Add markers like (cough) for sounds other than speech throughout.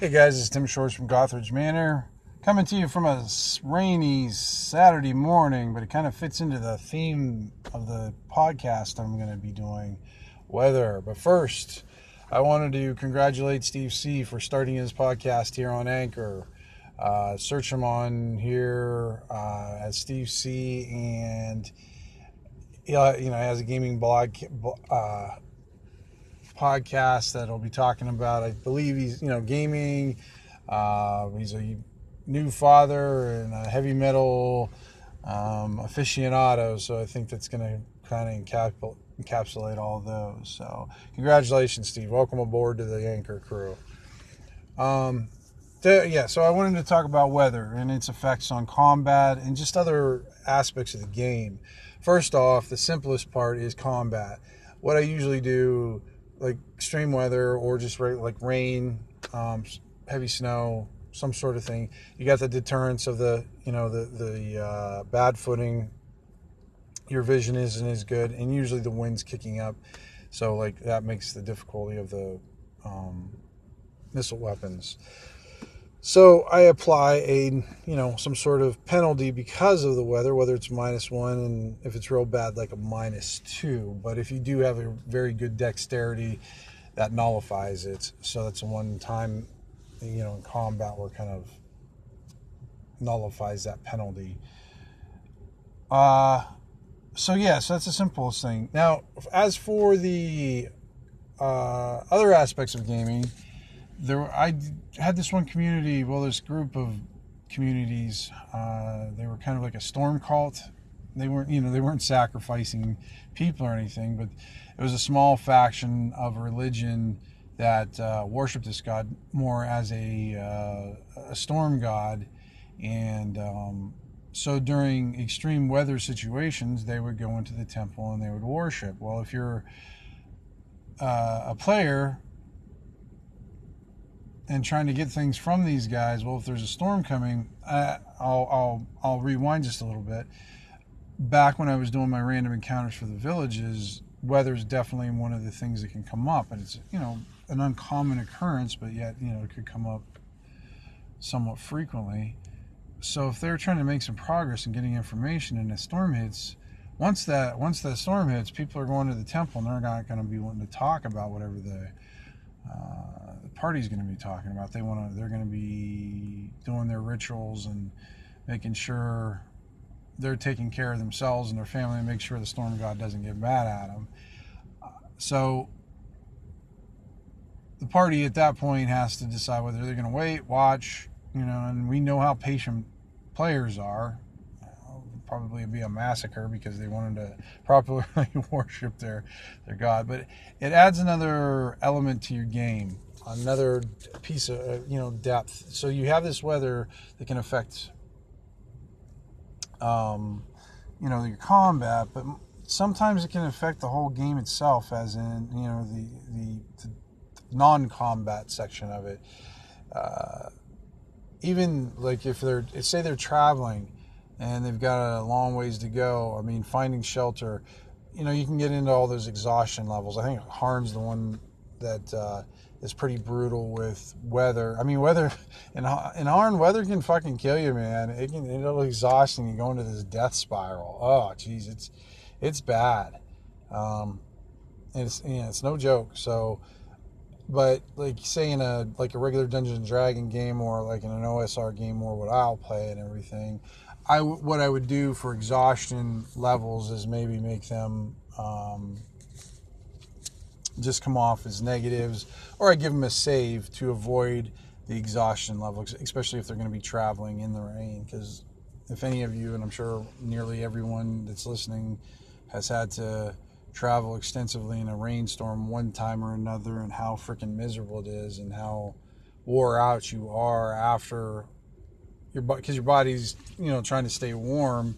Hey guys, it's Tim Shorts from Gothridge Manor, coming to you from a rainy Saturday morning, but it kind of fits into the theme of the podcast I'm going to be doing weather. But first, I wanted to congratulate Steve C for starting his podcast here on Anchor. Uh, search him on here uh, as Steve C, and you know, he has a gaming blog. Uh, podcast that'll be talking about. I believe he's you know gaming. Uh, he's a new father and a heavy metal um, aficionado, so I think that's going to kind of encapsulate, encapsulate all those. So congratulations, Steve. Welcome aboard to the Anchor crew. Um, to, yeah, so I wanted to talk about weather and its effects on combat and just other aspects of the game. First off, the simplest part is combat. What I usually do like extreme weather or just like rain, um, heavy snow, some sort of thing. You got the deterrence of the you know the the uh, bad footing. Your vision isn't as good, and usually the wind's kicking up, so like that makes the difficulty of the um, missile weapons. So I apply a, you know, some sort of penalty because of the weather, whether it's minus one and if it's real bad, like a minus two. But if you do have a very good dexterity, that nullifies it. So that's one time, you know, in combat where kind of nullifies that penalty. Uh, so yeah, so that's the simplest thing. Now, as for the uh, other aspects of gaming, there I had this one community, well, this group of communities. Uh, they were kind of like a storm cult. They weren't, you know, they weren't sacrificing people or anything, but it was a small faction of religion that uh, worshipped this god more as a uh, a storm god, and um, so during extreme weather situations, they would go into the temple and they would worship. Well, if you're uh, a player and trying to get things from these guys. Well, if there's a storm coming, I, I'll, I'll, I'll rewind just a little bit. Back when I was doing my random encounters for the villages, weather is definitely one of the things that can come up, and it's you know an uncommon occurrence, but yet you know it could come up somewhat frequently. So if they're trying to make some progress in getting information and a storm hits, once that once that storm hits, people are going to the temple and they're not going to be wanting to talk about whatever the uh, party's going to be talking about. They want to. They're going to be doing their rituals and making sure they're taking care of themselves and their family and make sure the storm god doesn't get mad at them. Uh, so the party at that point has to decide whether they're going to wait, watch, you know, and we know how patient players are uh, probably be a massacre because they wanted to properly (laughs) worship their their god. But it adds another element to your game, another piece of uh, you know depth. So you have this weather that can affect, um, you know, your combat, but sometimes it can affect the whole game itself, as in you know the the, the non-combat section of it. Uh, even like if they're say they're traveling and they've got a long ways to go. I mean, finding shelter, you know, you can get into all those exhaustion levels. I think Harn's the one that uh, is pretty brutal with weather. I mean, weather (laughs) in in weather can fucking kill you, man. It can it'll exhaust you. You go into this death spiral. Oh, geez, it's it's bad. Um, and it's yeah, it's no joke. So, but like say in a like a regular Dungeons and Dragon game or like in an OSR game or what I'll play and everything, I what I would do for exhaustion levels is maybe make them um, just come off as negatives, or I give them a save to avoid the exhaustion level, especially if they're going to be traveling in the rain. Because if any of you, and I'm sure nearly everyone that's listening, has had to travel extensively in a rainstorm one time or another, and how freaking miserable it is, and how wore out you are after your because your body's you know trying to stay warm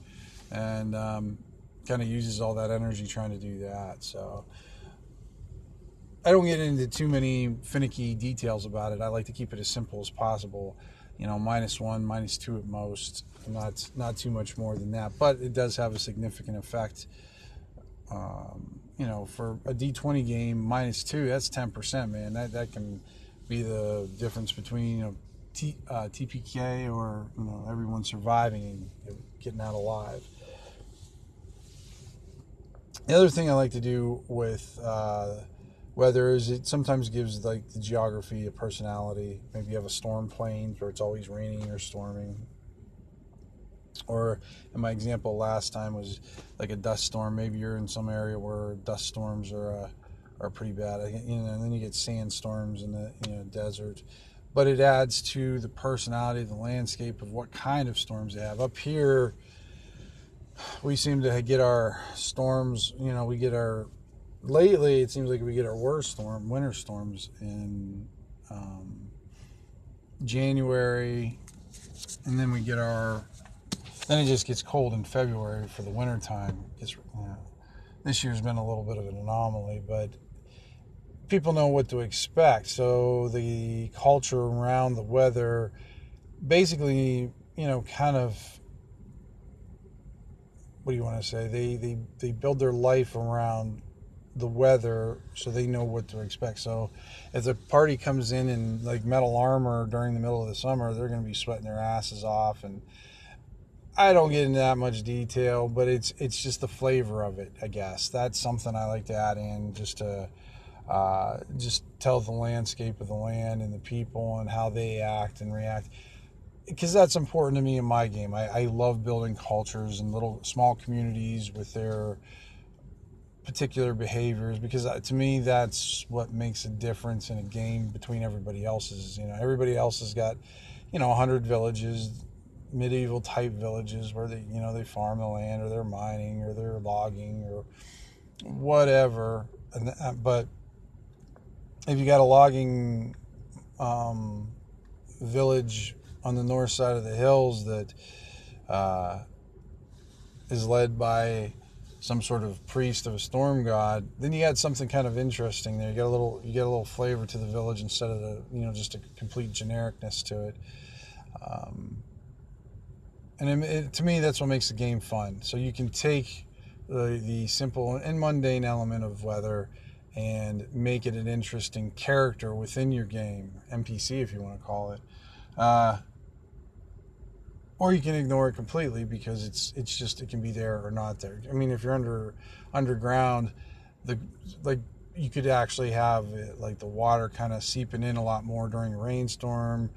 and um, kind of uses all that energy trying to do that so i don't get into too many finicky details about it. I like to keep it as simple as possible. You know minus one minus two at most not not too much more than that but it does have a significant effect um, you know for a d20 game minus two that's 10% man. That, that can be the difference between you know uh, TPK or you know everyone surviving and getting out alive. The other thing I like to do with uh, weather is it sometimes gives like the geography a personality. Maybe you have a storm plain where it's always raining or storming. Or in my example last time was like a dust storm. Maybe you're in some area where dust storms are uh, are pretty bad. You know, and then you get sandstorms in the you know desert. But it adds to the personality of the landscape of what kind of storms they have. Up here, we seem to get our storms. You know, we get our lately. It seems like we get our worst storm, winter storms in um, January, and then we get our. Then it just gets cold in February for the winter time. Know, this year's been a little bit of an anomaly, but people know what to expect. So the culture around the weather basically, you know, kind of what do you want to say? They they they build their life around the weather so they know what to expect. So if the party comes in in like metal armor during the middle of the summer, they're going to be sweating their asses off and I don't get into that much detail, but it's it's just the flavor of it, I guess. That's something I like to add in just to uh, just tell the landscape of the land and the people and how they act and react because that's important to me in my game I, I love building cultures and little small communities with their particular behaviors because uh, to me that's what makes a difference in a game between everybody else's you know. Everybody else has got you know 100 villages medieval type villages where they you know they farm the land or they're mining or they're logging or whatever. And, uh, but if you got a logging um, village on the north side of the hills that uh, is led by some sort of priest of a storm god, then you got something kind of interesting there. You get a little you get a little flavor to the village instead of the you know just a complete genericness to it. Um, and it, it, to me, that's what makes the game fun. So you can take the, the simple and mundane element of weather and make it an interesting character within your game, NPC if you want to call it. Uh, or you can ignore it completely because it's it's just it can be there or not there. I mean, if you're under underground, the like you could actually have it, like the water kind of seeping in a lot more during a rainstorm,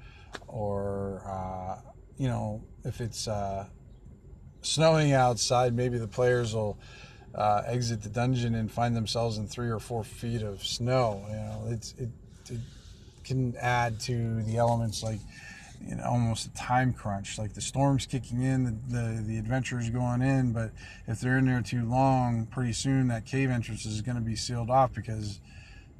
or uh, you know if it's uh, snowing outside, maybe the players will uh, exit the dungeon and find themselves in three or four feet of snow. You know, it's it, it can add to the elements like know almost a time crunch. Like the storm's kicking in, the the, the adventurers going in, but if they're in there too long, pretty soon that cave entrance is going to be sealed off because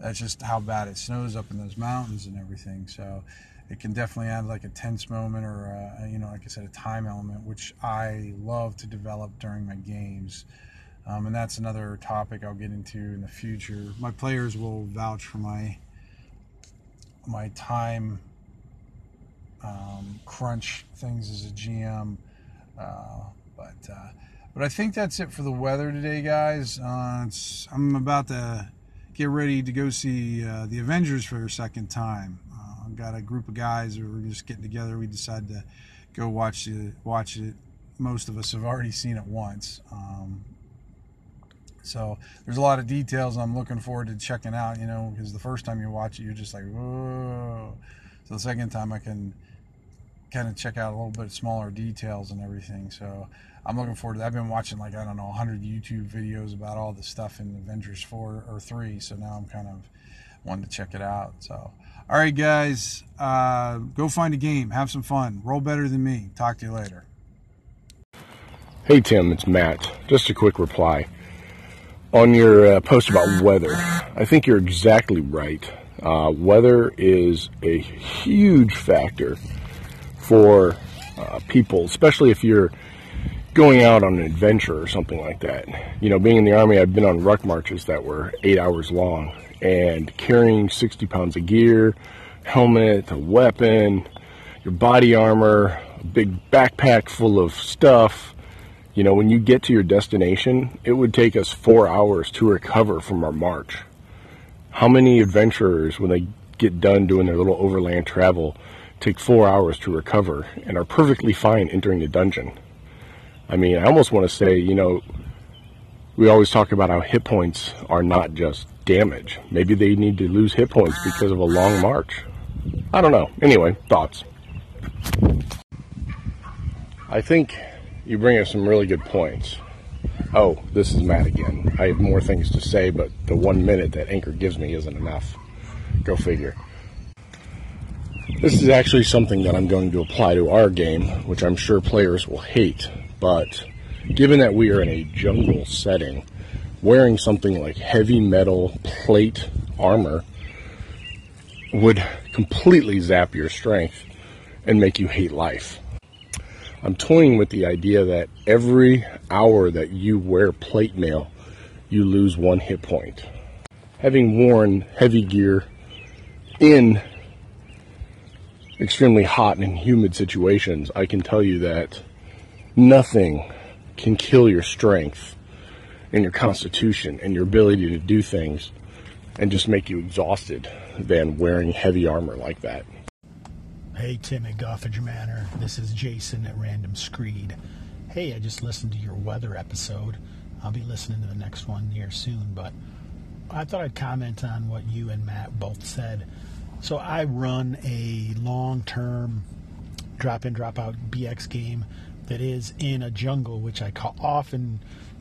that's just how bad it snows up in those mountains and everything. So it can definitely add like a tense moment or a, you know like i said a time element which i love to develop during my games um, and that's another topic I'll get into in the future. My players will vouch for my my time um, crunch things as a GM, uh, but uh, but I think that's it for the weather today, guys. Uh, I'm about to get ready to go see uh, the Avengers for a second time. Uh, I've got a group of guys who are just getting together. We decided to go watch it. Watch it. Most of us have already seen it once. Um, so there's a lot of details I'm looking forward to checking out, you know, because the first time you watch it, you're just like, whoa. So the second time I can kind of check out a little bit smaller details and everything. So I'm looking forward to that. I've been watching like, I don't know, 100 YouTube videos about all the stuff in Avengers 4 or 3. So now I'm kind of wanting to check it out. So, all right, guys, uh, go find a game, have some fun, roll better than me. Talk to you later. Hey, Tim, it's Matt. Just a quick reply on your uh, post about weather. I think you're exactly right. Uh, weather is a huge factor for uh, people, especially if you're going out on an adventure or something like that. You know, being in the Army, I've been on ruck marches that were eight hours long and carrying 60 pounds of gear, helmet, a weapon, your body armor, a big backpack full of stuff you know, when you get to your destination, it would take us four hours to recover from our march. How many adventurers, when they get done doing their little overland travel, take four hours to recover, and are perfectly fine entering the dungeon. I mean, I almost want to say, you know, we always talk about how hit points are not just damage. Maybe they need to lose hit points because of a long march. I don't know. Anyway, thoughts. I think you bring up some really good points. Oh, this is Matt again. I have more things to say, but the one minute that Anchor gives me isn't enough. Go figure. This is actually something that I'm going to apply to our game, which I'm sure players will hate, but given that we are in a jungle setting, wearing something like heavy metal plate armor would completely zap your strength and make you hate life. I'm toying with the idea that every hour that you wear plate mail, you lose one hit point. Having worn heavy gear in extremely hot and humid situations, I can tell you that nothing can kill your strength and your constitution and your ability to do things and just make you exhausted than wearing heavy armor like that. Hey, Tim at Gothridge Manor. This is Jason at Random Screed. Hey, I just listened to your weather episode. I'll be listening to the next one here soon, but I thought I'd comment on what you and Matt both said. So I run a long term drop in, drop out BX game that is in a jungle, which I often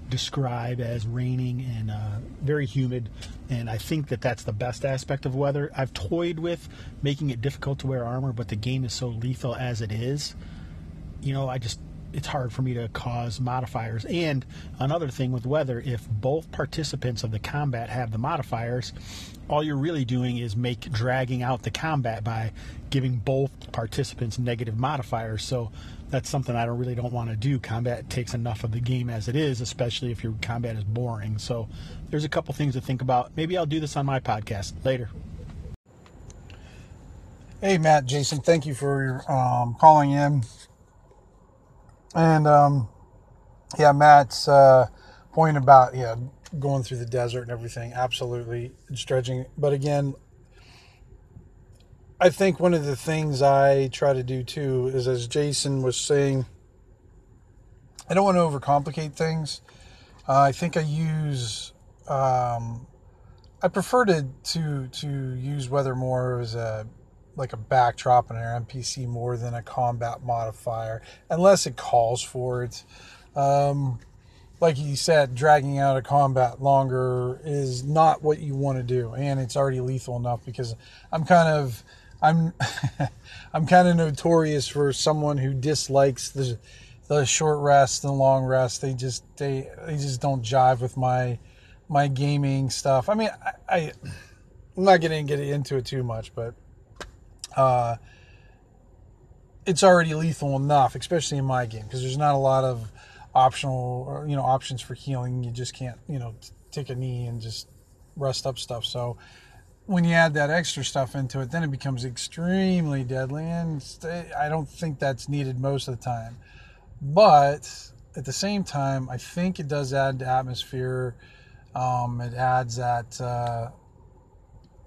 describe as raining and uh, very humid. And I think that that's the best aspect of weather. I've toyed with making it difficult to wear armor, but the game is so lethal as it is. You know, I just it's hard for me to cause modifiers. And another thing with weather, if both participants of the combat have the modifiers, all you're really doing is make dragging out the combat by giving both participants negative modifiers. So that's something I don't really don't want to do. Combat takes enough of the game as it is, especially if your combat is boring. So there's a couple things to think about. Maybe I'll do this on my podcast later. Hey Matt, Jason, thank you for um, calling in. And um, yeah, Matt's uh, point about yeah going through the desert and everything, absolutely stretching. But again, I think one of the things I try to do too is, as Jason was saying, I don't want to overcomplicate things. Uh, I think I use, um, I prefer to, to to use weather more as a like a backdrop in our NPC more than a combat modifier, unless it calls for it. Um, like you said, dragging out a combat longer is not what you want to do, and it's already lethal enough because I'm kind of I'm (laughs) I'm kind of notorious for someone who dislikes the the short rest and long rest. They just they they just don't jive with my my gaming stuff. I mean, I, I I'm not to get into it too much, but uh, it's already lethal enough, especially in my game, because there's not a lot of optional you know options for healing. You just can't you know take a knee and just rest up stuff. So when you add that extra stuff into it, then it becomes extremely deadly, and I don't think that's needed most of the time. But at the same time, I think it does add to atmosphere. Um, it adds that uh,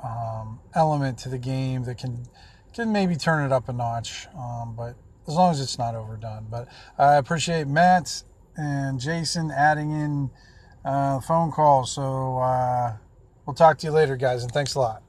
um, element to the game that can can maybe turn it up a notch. Um, but as long as it's not overdone. But I appreciate Matt and Jason adding in uh, phone calls. So. Uh, We'll talk to you later, guys, and thanks a lot.